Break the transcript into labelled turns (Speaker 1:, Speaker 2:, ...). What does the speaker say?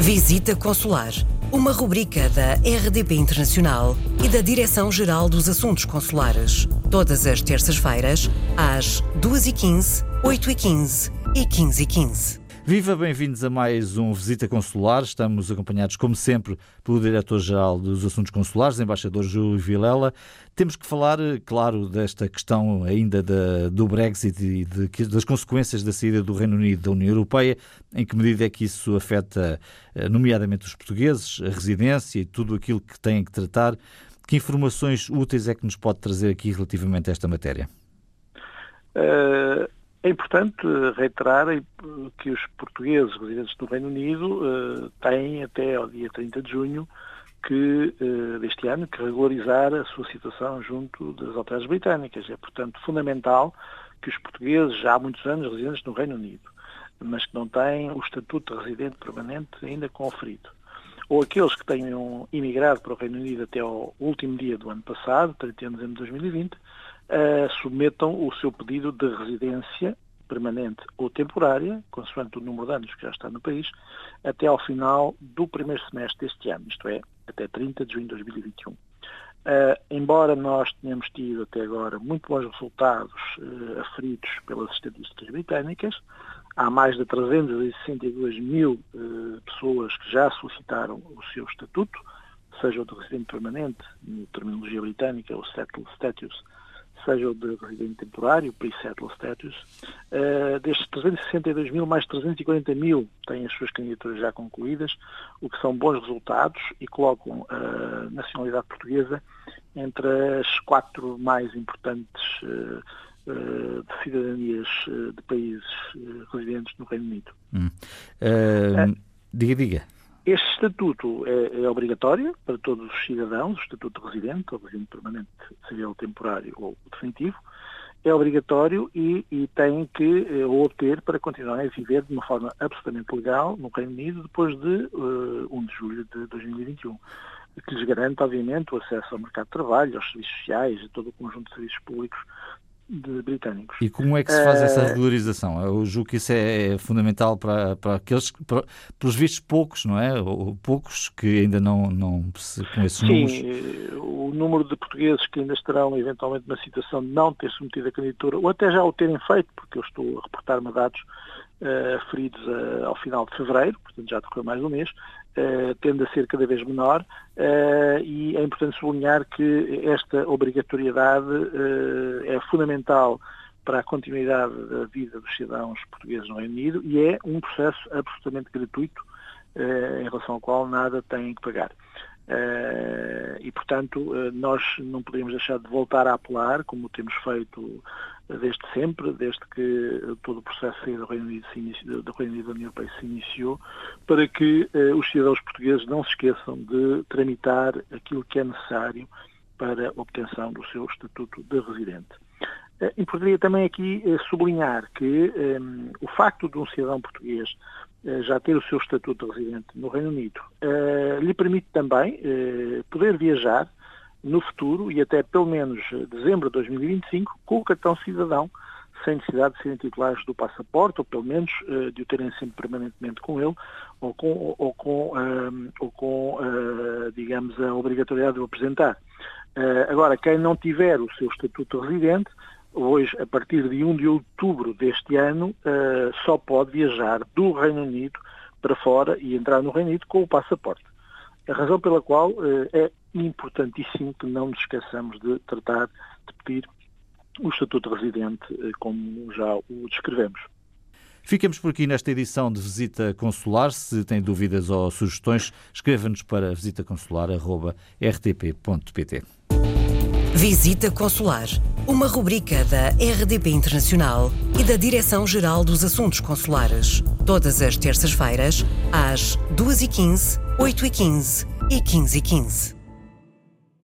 Speaker 1: Visita Consular, uma rubrica da RDP Internacional e da Direção-Geral dos Assuntos Consulares. Todas as terças-feiras, às 2h15, 8h15 e 15h15.
Speaker 2: Viva, bem-vindos a mais um Visita Consular. Estamos acompanhados, como sempre, pelo Diretor-Geral dos Assuntos Consulares, embaixador Júlio Vilela. Temos que falar, claro, desta questão ainda da, do Brexit e de, das consequências da saída do Reino Unido da União Europeia. Em que medida é que isso afeta, eh, nomeadamente, os portugueses, a residência e tudo aquilo que têm que tratar? Que informações úteis é que nos pode trazer aqui relativamente a esta matéria?
Speaker 3: Uh é importante reiterar que os portugueses residentes do Reino Unido uh, têm até ao dia 30 de junho que, deste ano que regularizar a sua situação junto das autoridades britânicas. É, portanto, fundamental que os portugueses, já há muitos anos residentes no Reino Unido, mas que não têm o estatuto de residente permanente ainda conferido, ou aqueles que tenham imigrado para o Reino Unido até ao último dia do ano passado, 31 de dezembro de 2020, uh, submetam o seu pedido de residência permanente ou temporária, consoante o número de anos que já está no país, até ao final do primeiro semestre deste ano, isto é, até 30 de junho de 2021. Uh, eh, embora nós tenhamos tido até agora muito bons resultados uh, aferidos pelas estatísticas britânicas, há mais de 362 mil uh, pessoas que já solicitaram o seu estatuto, seja o de residente permanente, na terminologia britânica, o settled status, seja o de residente temporário, pre-settle status, uh, destes 362 mil, mais 340 mil têm as suas candidaturas já concluídas, o que são bons resultados e colocam a nacionalidade portuguesa entre as quatro mais importantes uh, uh, de cidadanias de países residentes no Reino Unido.
Speaker 2: Hum. diga, diga.
Speaker 3: Este estatuto é, é, obrigatório para todos os cidadãos, o estatuto de residente, ou residente permanente, seja ele temporário ou definitivo, é obrigatório e, e tem que eh, o ter para continuar a viver de uma forma absolutamente legal no Reino Unido depois de uh, eh, 1 de julho de 2021, que lhes garante, obviamente, o acesso ao mercado de trabalho, aos serviços sociais, a todo o conjunto de serviços públicos de britânicos.
Speaker 2: E como é que se faz essa eh, regularização? Eu julgo que isso é, é fundamental para, para aqueles, para, pelos vistos poucos, não é? Ou, poucos que ainda não, não com esses
Speaker 3: Sim,
Speaker 2: números.
Speaker 3: Sim, o número de portugueses que ainda estarão eventualmente na situação de não ter submetido a candidatura, ou até já o terem feito, porque eu estou a reportar-me dados feridos uh, ao final de fevereiro, portanto já decorreu mais um mês, uh, tende a ser cada vez menor e é importante sublinhar que esta obrigatoriedade é fundamental para a continuidade da vida dos cidadãos portugueses no Reino Unido e é um processo absolutamente gratuito em relação ao qual nada têm que pagar. Uh, e, portanto, uh, nós não podemos deixar de voltar a apelar, como temos feito desde sempre, desde que todo o processo do Reino Unido, inicio, do Reino Unido da União Europeia se iniciou, para que uh, os cidadãos portugueses não se esqueçam de tramitar aquilo que é necessário para a obtenção do seu estatuto de residente. Uh, e poderia também aqui uh, sublinhar que um, o facto de um cidadão português já ter o seu estatuto de residente no Reino Unido lhe permite também poder viajar no futuro e até pelo menos dezembro de 2025 com o cartão cidadão sem necessidade de serem titulares do passaporte, ou pelo menos uh, de o terem sempre permanentemente com ele, ou com, ou com, ou com uh, digamos, a obrigatoriedade de o apresentar. agora, quem não tiver o seu estatuto de residente, hoje, a partir de 1 de outubro deste ano, só pode viajar do Reino Unido para fora e entrar no Reino Unido com o passaporte. A razão pela qual é importantíssimo que não nos esqueçamos de tratar, de pedir o estatuto de residente, eh, como já o descrevemos.
Speaker 2: Ficamos por aqui nesta edição de Visita Consular. Se tem dúvidas ou sugestões, escreva-nos para visitaconsular.rtp.pt.
Speaker 1: Visita Consular, uma rubrica da RDP Internacional e da Direção-Geral dos Assuntos Consulares. Todas as terças-feiras, às 2h15, 8h15 e 15h15.